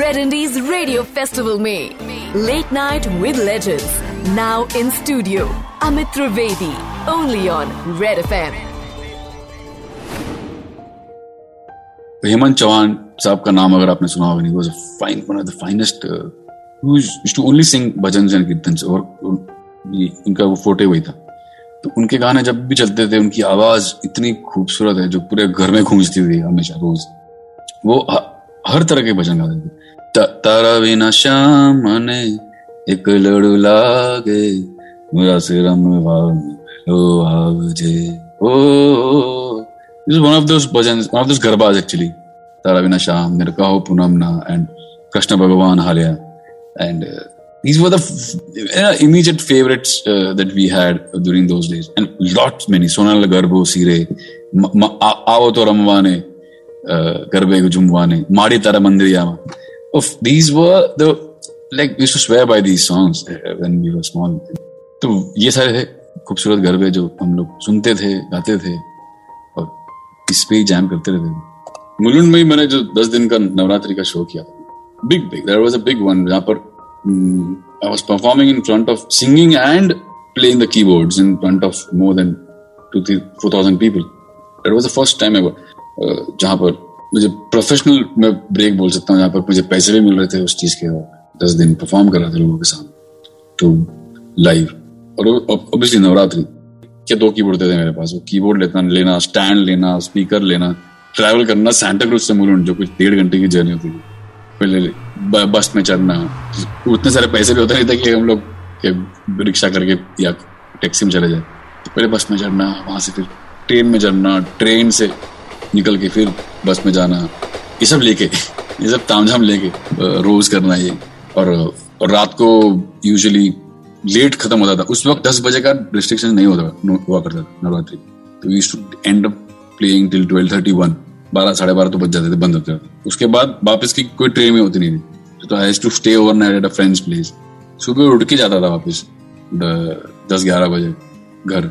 Red Indies Radio Festival में Late Night with Legends now in studio Amit Trivedi only on Red FM. Hemant Chauhan साहब का नाम अगर आपने सुना होगा नहीं was fine one of the finest used to only sing bhajan and kirtan और उनका वो फोटे वही था तो उनके गाने जब भी चलते थे, उनकी आवाज़ इतनी खूबसूरत है, जो पूरे घर में घूमती हुई हमेशा रोज। वो हर तरह के भजन गाते थे। तारा बिना श्याम ने एक लड़ू लागे, मेरा सिरम ओ आवजे। ओ is one of those bhajan one of those garbas actually तारा बिना श्याम, मेरे कहो पुनम ना एंड कृष्ण भगवान हालिया। And Uh, these were the f- immediate favorites uh, that we had during those days. And lots many. Sonal Garbo Sire, Ramvane, Garbe Jumwane, Madi Tara Mandiriyama. Of these were the like we used to swear by these songs uh, when we were small. तो ये सारे थे खूबसूरत गरबे जो हम लोग सुनते थे गाते थे और इस पे ही जैम करते रहते थे मुलुंड में ही मैंने जो दस दिन का नवरात्रि का शो किया big big there was a big one जहाँ पर I was performing in front of singing and playing the keyboards in front of more than two four thousand people that was the first time ever जहाँ पर मुझे professional मैं break बोल सकता हूँ, जहाँ पर मुझे पैसे भी मिल रहे थे उस चीज़ के दस दिन परफॉर्म कर रहे थे लोगों के सामने टू लाइव और ऑब्वियसली नवरात्रि, क्या दो कीबोर्ड थे मेरे पास? वो कीबोर्ड लेता, लेना स्टैंड लेना स्पीकर लेना ट्रैवल करना सैंटा क्रूज से मुलुंड जो कुछ डेढ़ घंटे की जर्नी होती थी। पहले बस में चढ़ना। उतने सारे पैसे भी होते नहीं थे कि हम लोग रिक्शा करके या टैक्सी में चले जाए। तो पहले बस में चढ़ना वहाँ से फिर ट्रेन में चढ़ना ट्रेन से निकल के फिर बस में जाना ये सब लेके ये सब तामझाम लेके रोज करना ये। और, रात को यूजुअली लेट खत्म होता था। उस वक्त दस बजे का रिस्ट्रिक्शन नहीं होता हुआ करता था नवरात्रि। तो we to end up playing till twelve thirty one बारह साढ़े बारह तो बज जाते थे बंद होते उसके बाद वापस की कोई ट्रेन में होती नहीं थी। तो फ्रेंड्स प्लेस सुबह उठ के जाता था वापस दस ग्यारह बजे घर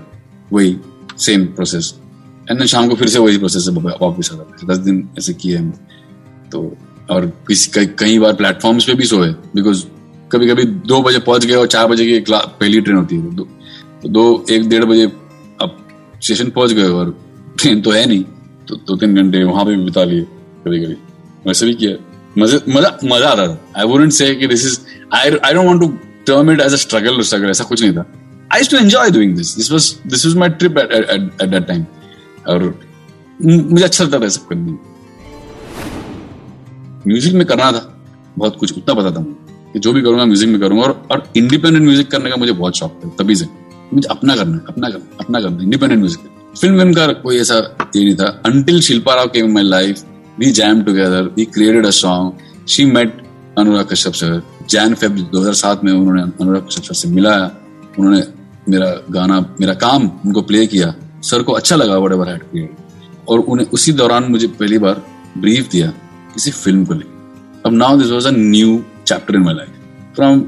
वही सेम प्रोसेस एंड शाम को फिर से वही प्रोसेस वापस आता था। दस दिन ऐसे किए हम तो और किसी कई बार प्लेटफॉर्म्स पे भी सोए बिकॉज़ कभी कभी दो बजे पहुँच गए और चार बजे की पहली ट्रेन होती है। दो, तो दो एक डेढ़ बजे अब स्टेशन पहुँच गए और ट्रेन तो है नहीं। तो दो तो तीन घंटे वहाँ पे भी बिता लिए कभी कभी वैसे भी किया। मज़ा मज़ा मज़ा आता था। आई वुडेंट से कि this is I I don't want to term it as a struggle struggle ऐसा कुछ नहीं था। I to enjoy doing this this was this was my trip at at that time और मुझे अच्छा लगता था सब करने म्यूज़िक में करना था। बहुत कुछ उतना पता था कि जो भी करूँगा म्यूज़िक में करूँगा। और, और इंडिपेंडेंट म्यूज़िक करने का मुझे बहुत शौक था तभी से। मुझे अपना करना अपना करना अपना करना इंडिपेंडेंट म्यूज़िक फ़िल्म फ़िल्म का कोई ऐसा ये नहीं था। Until Shilpa Rao in my life we jam together we created a song she met Anurag Kashyap sir Jan Feb 2007 में उन्होंने अनुराग कश्यप सर से मिलाया उन्होंने मेरा गाना, मेरा काम उनको प्ले किया। सर को अच्छा लगा वट एवर हैड क्रिएट और उन्हें उसी दौरान मुझे पहली बार ब्रीफ दिया किसी फ़िल्म को लेकर अब now this was a new chapter in my life. From,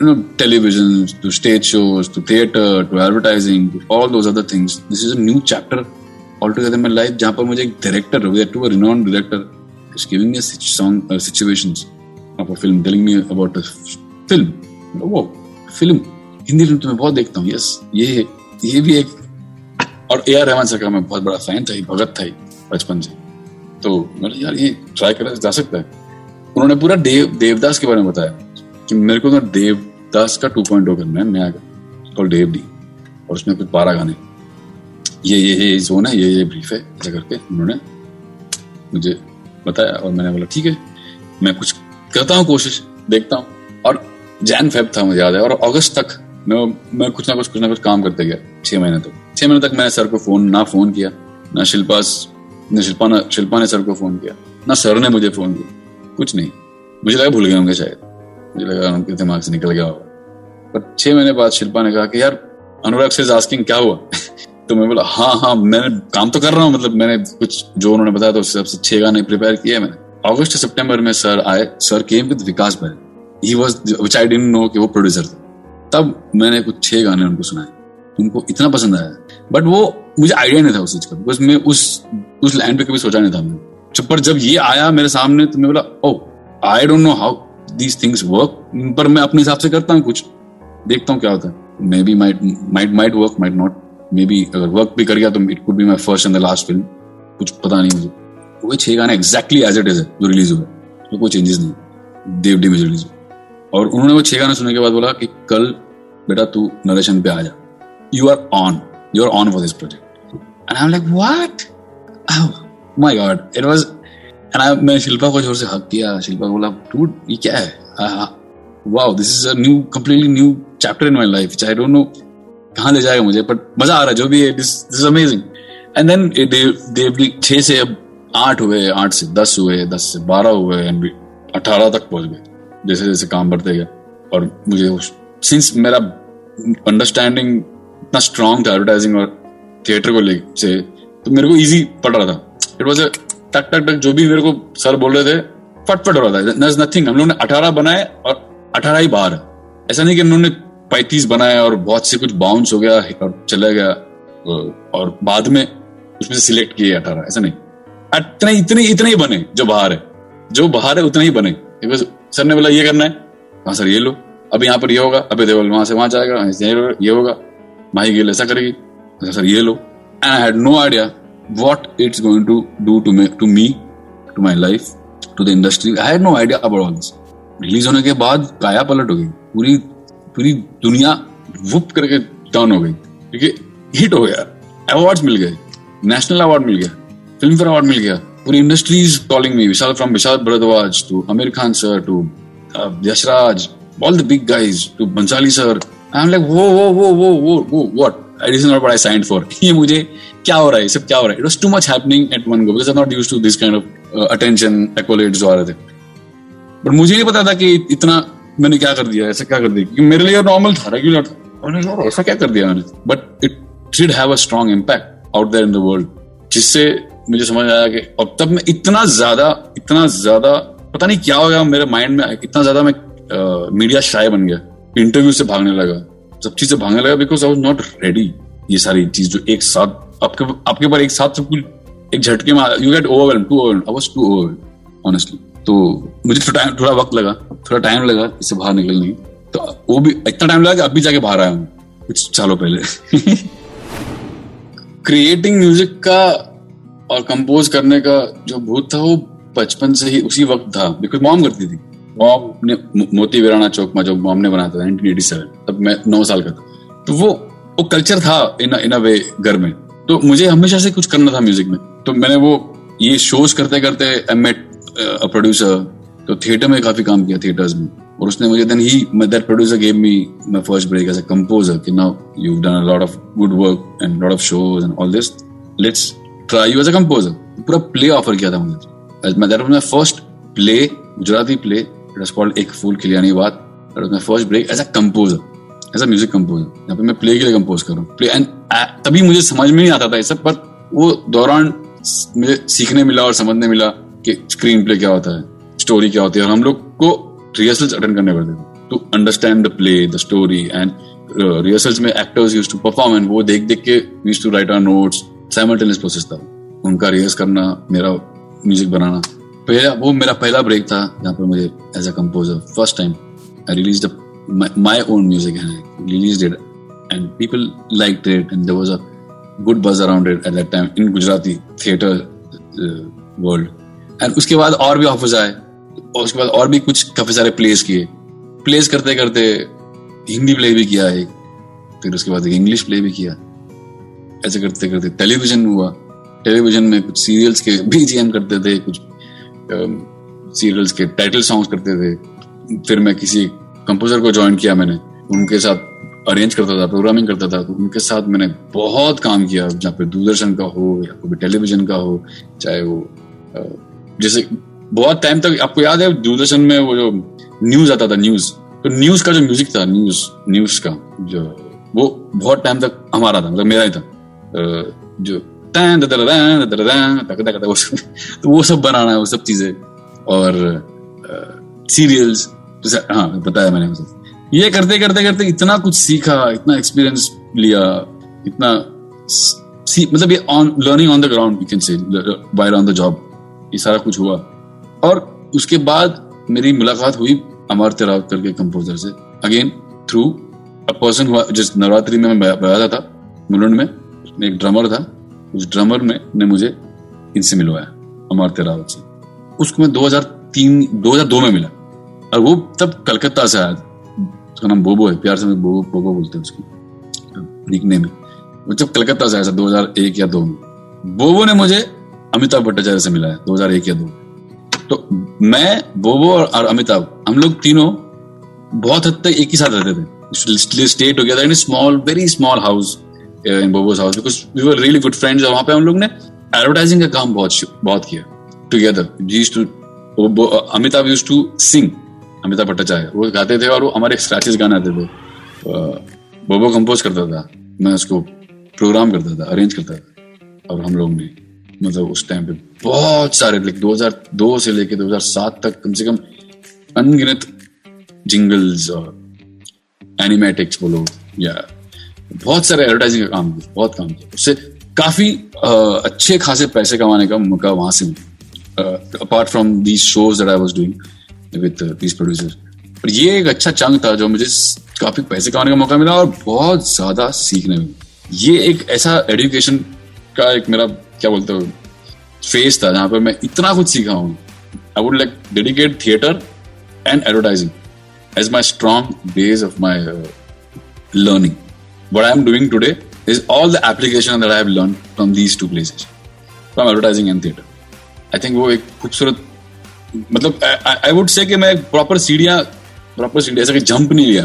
you know, television to stage shows to theater to advertising all those other things. This is a new chapter altogether my life. जहाँ पर मुझे एक director, we had to a renowned director, is giving me a song uh, situations of a film, telling me about a वो film Hindi film तो मैं बहुत देखता हूँ यस ये ये भी एक और ए आर रहमान सर का मैं बहुत बड़ा फ़ैन था भगत था बचपन से। तो मैंने यार ये ट्राई करा जा सकता है। उन्होंने पूरा देव देवदास के बारे में बताया कि मेरे को तो देवदास का टू पॉइंट करना है नया कॉल देव डी और उसमें कुछ बारह गाने। ये ये ये जोन है ये ये ब्रीफ है, ऐसा करके उन्होंने मुझे बताया और मैंने बोला, ठीक है, मैं कुछ करता हूँ कोशिश, देखता हूँ। और जैन फेब था, मुझे याद है, और अगस्त तक मैं मैं कुछ ना कुछ कुछ ना कुछ काम करते गया, छह महीने तक। छह महीने तक मैंने सर को फ़ोन, ना फ़ोन किया, ना शिल्पा ने शिल्पा ने शिल्पा ने सर को फ़ोन किया, ना सर ने मुझे फ़ोन किया, कुछ नहीं। मुझे लगा भूल गए होंगे शायद। मुझे लगा उनके दिमाग से निकल गया होगा। पर छह महीने बाद शिल्पा ने कहा कि, यार, अनुराग से आस्किंग क्या हुआ? तो मैं बोला हाँ हाँ मैंने काम तो कर रहा हूँ मतलब मैंने कुछ जो उन्होंने बताया तो उससे सबसे छह गाने प्रिपेयर किए मैंने। अगस्त सितंबर में सर आए सर केम विद विकास भाई he was which I didn't know कि वो प्रोड्यूसर थे। तब मैंने कुछ छह गाने उनको सुनाए। उनको इतना पसंद आया। बट वो मुझे आइडिया नहीं था उस चीज़ का। बिकॉज़ मैं उस उस लाइन पे कभी सोचा नहीं था मैं पर जब ये आया मेरे सामने तो मैं बोला ओ I don't know how these things work पर मैं अपने हिसाब से करता हूँ कुछ। देखता हूँ क्या होता है। Maybe might might might work might not maybe अगर वर्क भी कर गया तो it could be my first and the last film कुछ पता नहीं मुझे। वो छह गाने एग्जैक्टली एज इट इज़ है, जो रिलीज़ हुआ तो कोई चेंजेस नहीं देव डी में रिलीज़ हुआ और उन्होंने वो छह गाने सुनने के बाद बोला कि कल बेटा तू नरेशन पे आ जा। You are on you are on for this project and I am like what my god it was and I मैं शिल्पा को ज़ोर से हक किया। शिल्पा बोला डूड ये क्या है? Wow this is a new completely new chapter in my life I don't know कहाँ ले जाएगा मुझे? बट मज़ा आ रहा है, जो भी है this is amazing and then Dev छह से अब आठ हुए, आठ से दस हुए, दस से बारह हुए एंड अठारह तक पहुँच गए, जैसे जैसे काम बढ़ते गए और मुझे सिंस मेरा अंडरस्टैंडिंग इतना स्ट्रांग था एडवर्टाइजिंग और थिएटर को लेके तो मेरे को इजी पड़ रहा था। इट वॉज़ टक टक टक, जो भी मेरे को सर बोल रहे थे, फटफट हो रहा था। नथिंग हम लोगों ने अठारह बनाए और अठारह ही बाहर ऐसा नहीं कि उन्होंने पैंतीस बनाए और बहुत से कुछ बाउंस हो गया और चला गया और बाद में उसमें से सिलेक्ट किए अठारह, ऐसा नहीं। इतने इतने इतने ही बने, जो बाहर है। जो बाहर है, उतने ही बने। सर ने बोला, ये करना है। हाँ सर, ये लो। अब यहाँ पर ये होगा अभी देवल वहाँ से वहाँ जाएगा ये होगा। माही गेल ऐसा करेगी। अच्छा सर, ये लो। And I had no idea what it's going to do to me, to me, to my life, to the industry. I had no idea about all this. Release होने के बाद काया पलट हो गई। पूरी पूरी दुनिया वुप करके डाउन हो गई। क्योंकि हिट हो गया अवार्ड्स मिल गए नेशनल अवार्ड मिल गया फ़िल्म फेयर अवार्ड मिल गया, पूरी industry is calling me Vishal from Vishal Bhardwaj to Aamir Khan sir to Yashraj all the big guys to Bhansali sir I am like वो वो वो वो वो वो what this is not I signed for ये मुझे क्या हो रहा है? सब क्या हो रहा है? It was too much I थे। बट मुझे नहीं पता था कि इतना मैंने क्या कर दिया? ऐसा क्या कर दिया? क्योंकि मेरे लिए नॉर्मल था रेगुलर था। मैंने ऐसा क्या कर दिया मैंने? But it did have a strong impact out there in the world जिससे मुझे समझ आया कि अब तब मैं इतना ज़्यादा इतना ज़्यादा, पता नहीं क्या हो गया मेरे माइंड में इतना ज़्यादा मैं मीडिया शाय बन गया। इंटरव्यू से भागने लगा। सब चीज़ से भागने लगा because I was not ready ये सारी चीज़ जो एक साथ, आपके आपके पर एक साथ सब कुछ, एक झटके में you get overwhelm too overwhelm I was too overwhelm honestly तो मुझे थोड़ा थोड़ा वक्त लगा, थोड़ा टाइम लगा इससे बाहर निकलने तो वो भी, इतना टाइम लगा कि अभी जाके बाहर आया हूँ, कुछ सालों पहले। क्रिएटिंग म्यूज़िक का और कंपोज करने का जो भूत था, वो बचपन से ही उसी वक्त था बिकॉज़ मॉम करती थी। मॉम ने मोती वीराना चौक में जो मॉम ने बनाया था 1987 तब मैं नौ साल का था। तो वो वो कल्चर था इन इन अ वे घर में। तो मुझे हमेशा से कुछ करना था म्यूज़िक में। तो मैंने वो, ये शोज़ करते करते आई मेट प्रोड्यूसर तो थिएटर में काफ़ी काम किया थिएटर्स में। और उसने मुझे then he that producer gave me my first break as a composer कि now you have done a lot of good work and lot of shows and all this let's try you as a composer पूरा play offer किया था मुझे। That was my first play Gujarati play it was called एक फूल खिलियानी बात। That was my first break as a composer as a music composer यहाँ पे मैं प्ले के लिए कंपोज कर रहा हूँ। प्ले एंड तभी मुझे समझ में नहीं आता था ये सब पर वो दौरान मुझे सीखने मिला और समझने मिला। कि स्क्रीन प्ले क्या होता है? स्टोरी क्या होती है? और हम लोग को रिहर्सल्स अटेंड करने पड़ते थे। To understand the play the story and rehearsals में actors use to perform and वो देख देख के use to write our notes simultaneous process था। उनका रिहर्स करना, मेरा म्यूज़िक बनाना। पहला, वो मेरा पहला ब्रेक था, जहाँ पर मुझे as a composer first time I release the my own music and I released it and people liked it and there was a good buzz around it at that time in Gujarati uh, and उसके बाद और भी offers आए। और उसके बाद और भी कुछ काफ़ी सारे प्लेस किए। प्लेस करते करते हिंदी प्ले भी किया एक। फिर उसके बाद इंग्लिश प्ले भी किया। ऐसे करते करते टेलीविज़न हुआ। टेलीविज़न में कुछ सीरियल्स के बीजीएम करते थे कुछ सीरियल्स के टाइटल सॉन्ग्स करते थे। फिर मैं किसी कंपोजर को ज्वाइन किया मैंने। उनके साथ अरेंज करता था प्रोग्रामिंग करता था। तो उनके साथ मैंने बहुत काम किया। जहाँ पे दूरदर्शन का हो या कोई टेलीविज़न का हो चाहे वो जैसे बहुत टाइम तक आपको याद है दूरदर्शन में वो जो न्यूज़ आता था न्यूज़ तो न्यूज़ का जो म्यूज़िक था न्यूज़ न्यूज़ का जो वो बहुत टाइम तक हमारा था मतलब मेरा ही था जो तो वो सब बनाना है वो सब चीज़ें और सीरियल्स हाँ बताया मैंने ये करते करते करते इतना कुछ सीखा इतना एक्सपीरियंस लिया इतना मतलब ये on learning on the ground you can say while on the job ये सारा कुछ हुआ। और उसके बाद मेरी मुलाकात हुई अमर तेराव करके कंपोजर से। अगेन थ्रू अ पर्सन हुआ जिस नवरात्रि में मैं बजाता था, मुलुंड में एक ड्रमर था, उस ड्रमर में, ने मुझे इनसे मिलवाया, अमर तेरावत से। उसको मैं 2003 2002 में मिला। और वो तब कलकत्ता से आया था। उसका नाम बोबो है, प्यार से मैं बोबो बोबो बोलते हैं उसको। निकने में वो जब कलकत्ता से आया था 2001 या 2 में। बोबो ने मुझे अमिताभ भट्टाचार्य से मिलाया 2001 या दो। तो मैं, बोबो और अमिताभ, हम लोग तीनों बहुत हद तक एक ही साथ रहते थे। हो गया था small very small house in Bobo's house because we were really good friends वहाँ पे हम लोग ने एडवर्टाइजिंग का काम बहुत बहुत किया टुगेदर जी to Amitabh use to sing Amitabh Bhattacharya. वो गाते थे और वो हमारे स्क्रैचेस गाने आते थे। बोबो कंपोज करता था, मैं उसको प्रोग्राम करता था अरेंज करता था, और हम लोग ने। मतलब उस टाइम पे बहुत सारे लाइक 2002 से लेके 2007 तक कम से कम अनगिनत जिंगल्स और एनिमेटिक्स बोलो, या बहुत सारे एडवर्टाइजिंग का काम किया, बहुत काम किया। उससे काफ़ी अच्छे खासे पैसे कमाने का मौका वहाँ से मिला। Apart from these shows that I was doing with these producers पर ये एक अच्छा चंग था जो मुझे काफ़ी पैसे कमाने का मौका मिला और बहुत ज़्यादा सीखने में ये एक ऐसा एजुकेशन का एक मेरा क्या बोलते हो फेस था जहाँ पर मैं इतना कुछ सीखा हूँ। I would like dedicate theatre and advertising as my strong base of my learning what I'm doing today is all the application that I have learned from these two places, from advertising and theatre. I think वो एक खूबसूरत मतलब I would say कि मैं proper सीढ़ियाँ proper सीढ़ी ऐसा कि जंप नहीं लिया।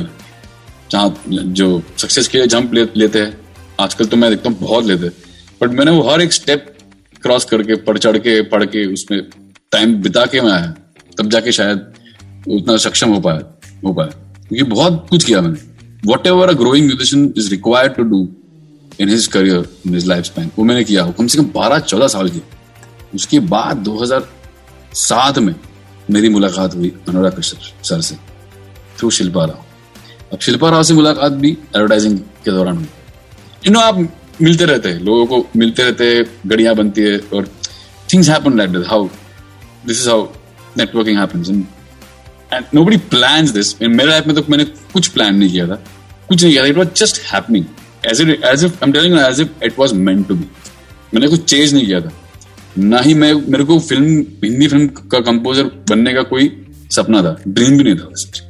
जहाँ जो सक्सेस के लिए जंप लेते हैं। आजकल तो मैं देखता हूँ बहुत लेते हैं। बट मैंने वो हर एक स्टेप क्रॉस करके पढ़ चढ़ के पढ़ के उसमें टाइम बिता के मैं आया। तब जाके शायद उतना सक्षम हो पाया हो पाया। क्योंकि बहुत कुछ किया मैंने। Whatever a growing musician is required to do in his career, in his lifespan, वो मैंने किया कम से कम बारह चौदह साल की। उसके बाद 2007 में मेरी मुलाकात हुई अनुराग कश्यप सर से थ्रू शिल्पा राव। अब शिल्पा राव से मुलाकात भी एडवर्टाइजिंग के दौरान हुई। यू नो आप मिलते रहते हैं, लोगों को मिलते रहते हैं, गड़ियाँ बनती है और things happen like this how this is how networking happens and nobody plan this मेरे लाइफ में तो मैंने कुछ प्लान नहीं किया था, कुछ नहीं किया था it was just happening as it as if am telling as if it was meant to be मैंने कुछ चेंज नहीं किया था। ना ही मैं, मेरे को फ़िल्म हिंदी फ़िल्म का कंपोजर बनने का कोई सपना था ड्रीम भी नहीं था वैसे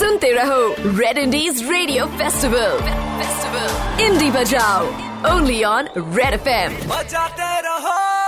सुनते रहो Red Indies radio festival festival indie बजाओ only on Red F M बजाते रहो।